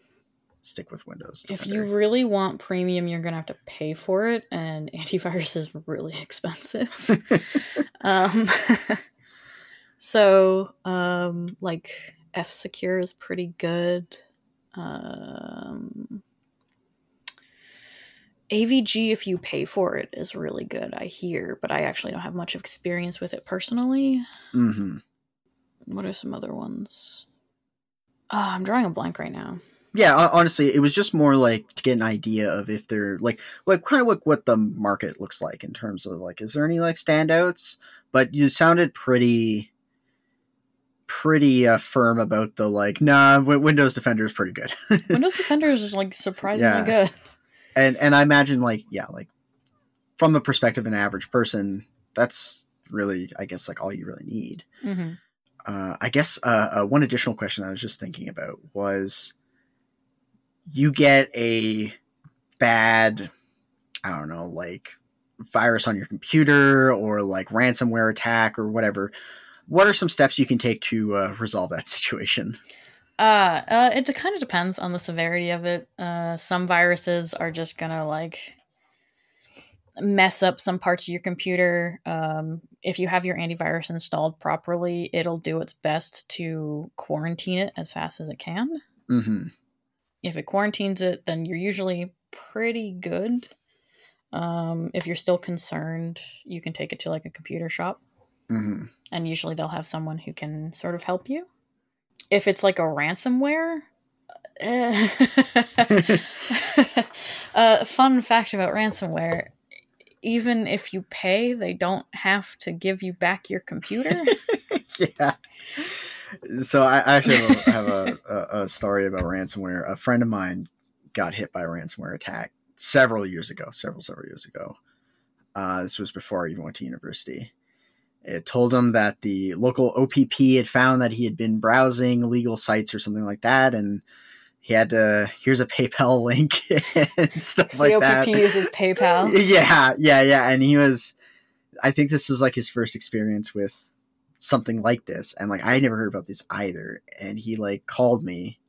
Speaker 3: stick with windows
Speaker 4: If you really want premium, you're gonna have to pay for it, and antivirus is really expensive. um, so, um, like F Secure is pretty good. Um, AVG, if you pay for it, is really good. I hear, but I actually don't have much experience with it personally.
Speaker 3: hmm
Speaker 4: What are some other ones? Oh, I'm drawing a blank right now.
Speaker 3: yeah honestly it was just more like to get an idea of if they're like like kind of like what the market looks like in terms of like is there any like standouts but you sounded pretty pretty uh, firm about the like nah Wi- windows defender is pretty good
Speaker 4: Windows Defender is like surprisingly
Speaker 3: Yeah.
Speaker 4: good.
Speaker 3: and and i imagine like yeah like from the perspective of an average person that's really i guess like all you really need
Speaker 4: hmm
Speaker 3: uh, I guess uh, uh, one additional question I was just thinking about was you get a bad, I don't know, like virus on your computer or like ransomware attack or whatever. What are some steps you can take to uh, resolve that situation?
Speaker 4: Uh, uh, it kind of depends on the severity of it. Uh, some viruses are just gonna like mess up some parts of your computer. Um, if you have your antivirus installed properly, it'll do its best to quarantine it as fast as it can.
Speaker 3: hmm
Speaker 4: If it quarantines it, then you're usually pretty good. Um, if you're still concerned, you can take it to like a computer shop.
Speaker 3: Hmm
Speaker 4: and usually they'll have someone who can sort of help you. If it's like a ransomware, eh. uh, fun fact about ransomware: even if you pay, they don't have to give you back your computer.
Speaker 3: yeah. So I actually have, a, have a, a, a story about ransomware. A friend of mine got hit by a ransomware attack several years ago, several several years ago. Uh, this was before I even went to university. It told him that the local OPP had found that he had been browsing illegal sites or something like that, and he had to here's a PayPal link and stuff like that. the.
Speaker 4: OPP uses PayPal.
Speaker 3: Yeah, yeah, yeah. And he was, I think this was like his first experience with something like this. And like, I had never heard about this either. And he like called me.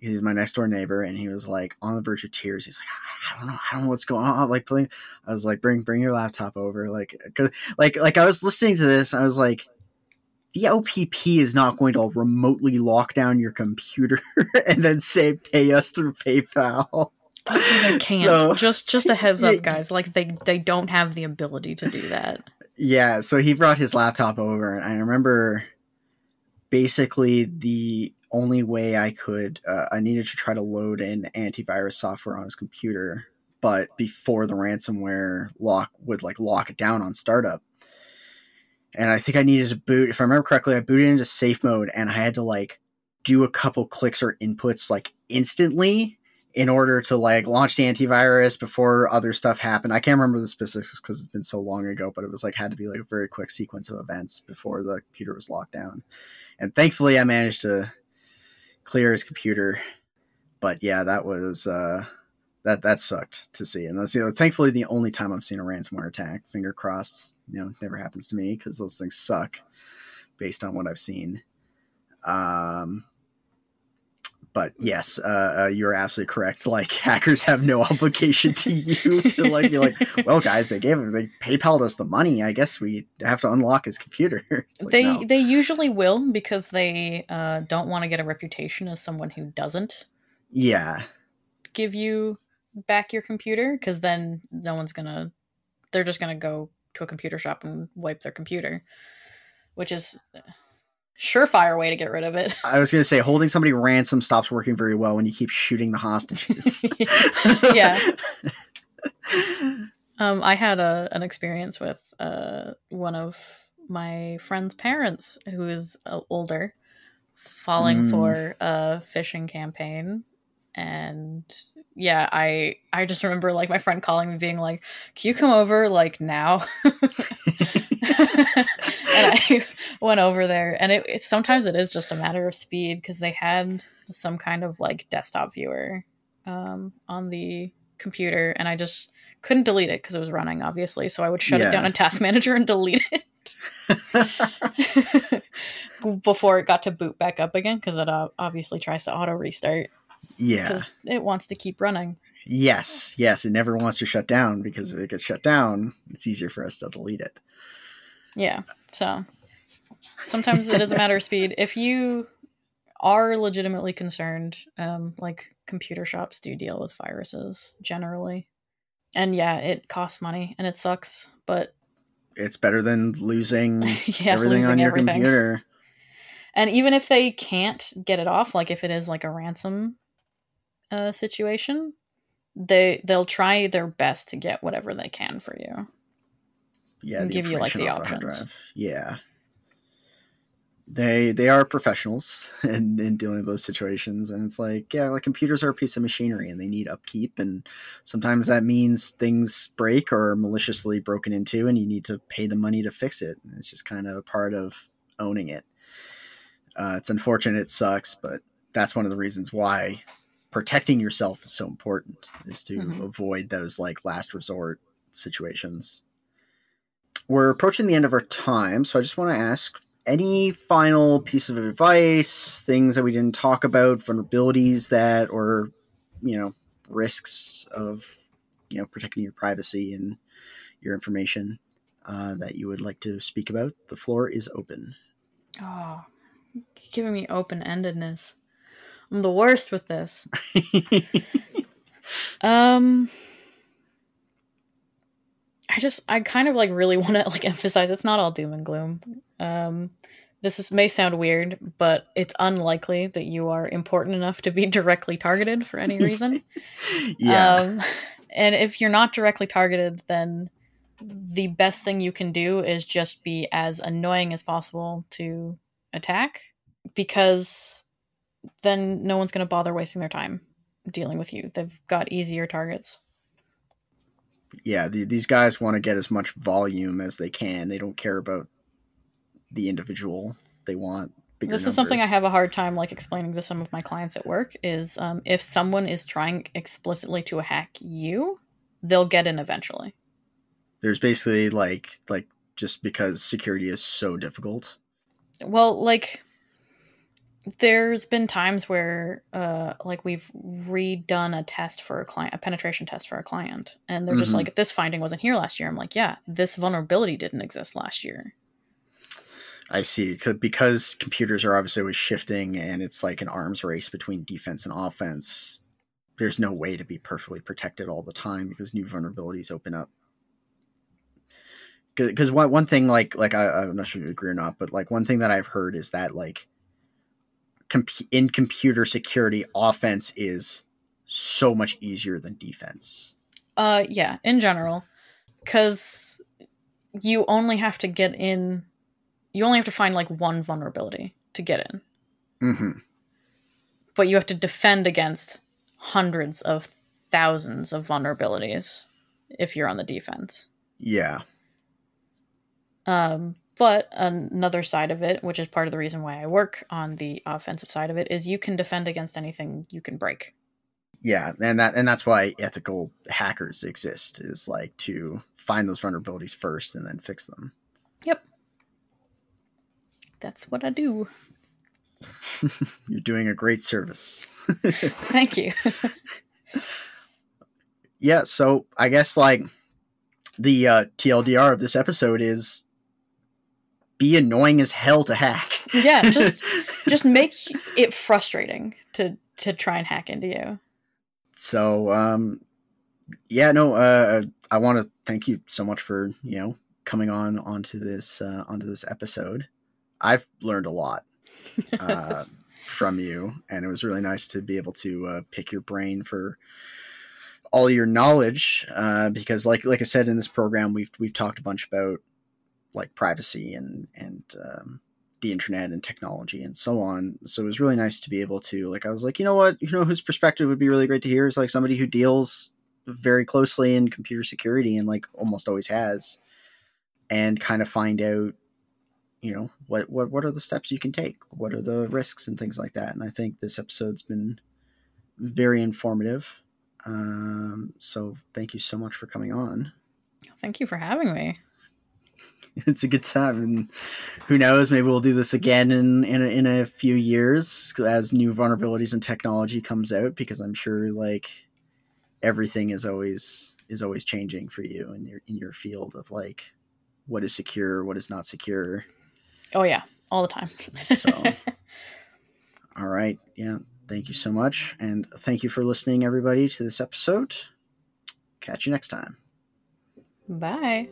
Speaker 3: He was my next door neighbor, and he was like on the verge of tears. He's like, I don't know, I don't know what's going on. Like, playing. I was like, bring, bring your laptop over. Like, 'cause- like, like I was listening to this. I was like, the OPP is not going to remotely lock down your computer and then say pay us through PayPal.
Speaker 4: Also, they can't.
Speaker 3: So-
Speaker 4: just, just a heads up, guys. Like they, they don't have the ability to do that.
Speaker 3: Yeah, so he brought his laptop over, and I remember basically the only way I could, uh, I needed to try to load in antivirus software on his computer, but before the ransomware lock would like lock it down on startup. And I think I needed to boot, if I remember correctly, I booted into safe mode, and I had to like do a couple clicks or inputs like instantly in order to like launch the antivirus before other stuff happened. I can't remember the specifics because it's been so long ago, but it was like had to be like a very quick sequence of events before the computer was locked down. And thankfully, I managed to clear his computer. But yeah, that was uh, that that sucked to see, and that's you know, thankfully the only time I've seen a ransomware attack. Finger crossed, you know, never happens to me because those things suck, based on what I've seen. Um, but yes, uh, uh, you're absolutely correct. Like hackers have no obligation to you to like be like, well, guys, they gave him, they PayPal'd us the money. I guess we have to unlock his computer. Like,
Speaker 4: they
Speaker 3: no.
Speaker 4: they usually will because they uh, don't want to get a reputation as someone who doesn't
Speaker 3: yeah,
Speaker 4: give you back your computer because then no one's gonna they're just gonna go to a computer shop and wipe their computer which is a surefire way to get rid of it.
Speaker 3: I was going to say holding somebody ransom stops working very well when you keep shooting the hostages.
Speaker 4: yeah. Um, I had a an experience with uh, one of my friend's parents, who is uh, older, falling
Speaker 3: Mm.
Speaker 4: for a phishing campaign, and yeah, I I just remember like my friend calling me, being like, "Can you come over like now?" and I went over there, and it, it sometimes it is just a matter of speed because they had some kind of like desktop viewer um, on the computer, and I just couldn't delete it because it was running, obviously. So I would shut
Speaker 3: Yeah.
Speaker 4: it down in Task Manager and delete it before it got to boot back up again because it uh, obviously tries to auto restart
Speaker 3: yeah.
Speaker 4: because it wants to keep running.
Speaker 3: Yes. Yes. It never wants to shut down because if it gets shut down, it's easier for us to delete it.
Speaker 4: Yeah. So sometimes it doesn't matter speed. If you are legitimately concerned, um, like computer shops do deal with viruses generally. And yeah, it costs money and it sucks, but
Speaker 3: It's better than losing
Speaker 4: yeah,
Speaker 3: everything
Speaker 4: losing
Speaker 3: on your
Speaker 4: everything.
Speaker 3: computer.
Speaker 4: And even if they can't get it off, like if it is like a ransom uh, situation, they they'll try their best to get whatever they can for you.
Speaker 3: Yeah.
Speaker 4: Give you, like, the options.
Speaker 3: Yeah. They they are professionals in, in dealing with those situations, and it's like yeah, like computers are a piece of machinery, and they need upkeep, and sometimes that means things break or are maliciously broken into, and you need to pay the money to fix it. And it's just kind of a part of owning it. Uh, it's unfortunate, it sucks, but that's one of the reasons why protecting yourself is so important is to
Speaker 4: Mhm.
Speaker 3: avoid those like last resort situations. We're approaching the end of our time, so I just want to ask any final piece of advice, things that we didn't talk about, vulnerabilities that, or you know, risks of you know protecting your privacy and your information uh, that you would like to speak about. The floor is open.
Speaker 4: Oh, giving me open endedness. I'm the worst with this. Um I just I kind of like really want to like emphasize it's not all doom and gloom. Um this is, may sound weird, but it's unlikely that you are important enough to be directly targeted for any reason.
Speaker 3: yeah,
Speaker 4: Um, and if you're not directly targeted, then the best thing you can do is just be as annoying as possible to attack because then no one's going to bother wasting their time dealing with you. They've got easier targets.
Speaker 3: Yeah. The, these guys want to get as much volume as they can. They don't care about the individual. They want
Speaker 4: this is something I have a hard time like explaining to some of my clients at work is um, if someone is trying explicitly to hack you, they'll get in eventually.
Speaker 3: There's basically like like just because security is so difficult.
Speaker 4: Well, like there's been times where uh like we've redone a test for a client, a penetration test for a client, and they're just
Speaker 3: Mhm.
Speaker 4: like this finding wasn't here last year. I'm like, yeah, this vulnerability didn't exist last year.
Speaker 3: I see Because computers are obviously always shifting and it's like an arms race between defense and offense. There's no way to be perfectly protected all the time because new vulnerabilities open up. Because one, one thing, like, like I, I'm not sure you agree or not, but like one thing that I've heard is that like comp- in computer security, offense is so much easier than defense.
Speaker 4: Uh yeah, in general, cuz you only have to get in you only have to find like one vulnerability to get in.
Speaker 3: hmm
Speaker 4: But you have to defend against hundreds of thousands of vulnerabilities if you're on the defense.
Speaker 3: Yeah.
Speaker 4: Um, but another side of it, which is part of the reason why I work on the offensive side of it, is you can defend against anything you can break.
Speaker 3: Yeah, and that and that's why ethical hackers exist is like to find those vulnerabilities first and then fix them.
Speaker 4: Yep. That's what I do.
Speaker 3: You're doing a great service.
Speaker 4: Thank you.
Speaker 3: yeah, so I guess like the uh, TLDR of this episode is be annoying as hell to hack.
Speaker 4: Yeah, just- Just make it frustrating to to try and hack into you.
Speaker 3: so um yeah, no, uh I want to thank you so much for, you know, coming on onto this uh onto this episode. I've learned a lot uh, from you, and it was really nice to be able to uh, pick your brain for all your knowledge. Uh, because, like like I said in this program, we've we've talked a bunch about like privacy and and um, the internet and technology and so on. So it was really nice to be able to like I was like, you know what, you know whose perspective would be really great to hear is like somebody who deals very closely in computer security and like almost always has and kind of find out you know what what what are the steps you can take? What are the risks and things like that? And i think this episode's been very informative. Um, so thank you so much for coming on.
Speaker 4: Thank you for having me.
Speaker 3: it's a good time and who knows maybe we'll do this again in in a, in a few years as new vulnerabilities and technology comes out because i'm sure like everything is always is always changing for you in your in your field of like what is secure what is not secure.
Speaker 4: Oh yeah, all the time.
Speaker 3: so all right. Yeah. Thank you so much. And thank you for listening everybody to this episode. Catch you next time.
Speaker 4: Bye.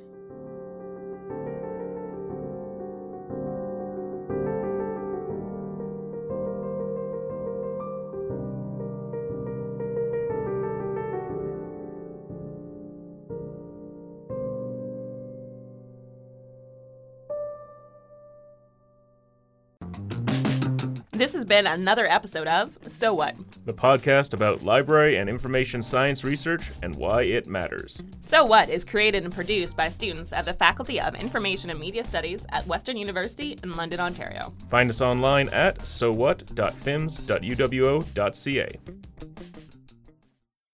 Speaker 2: Been another episode of So What?
Speaker 5: the podcast about library and information science research and why it matters.
Speaker 2: So What is created and produced by students at the Faculty of Information and Media Studies at Western University in London, Ontario.
Speaker 5: Find us online at sowhat.fims.uwo.ca.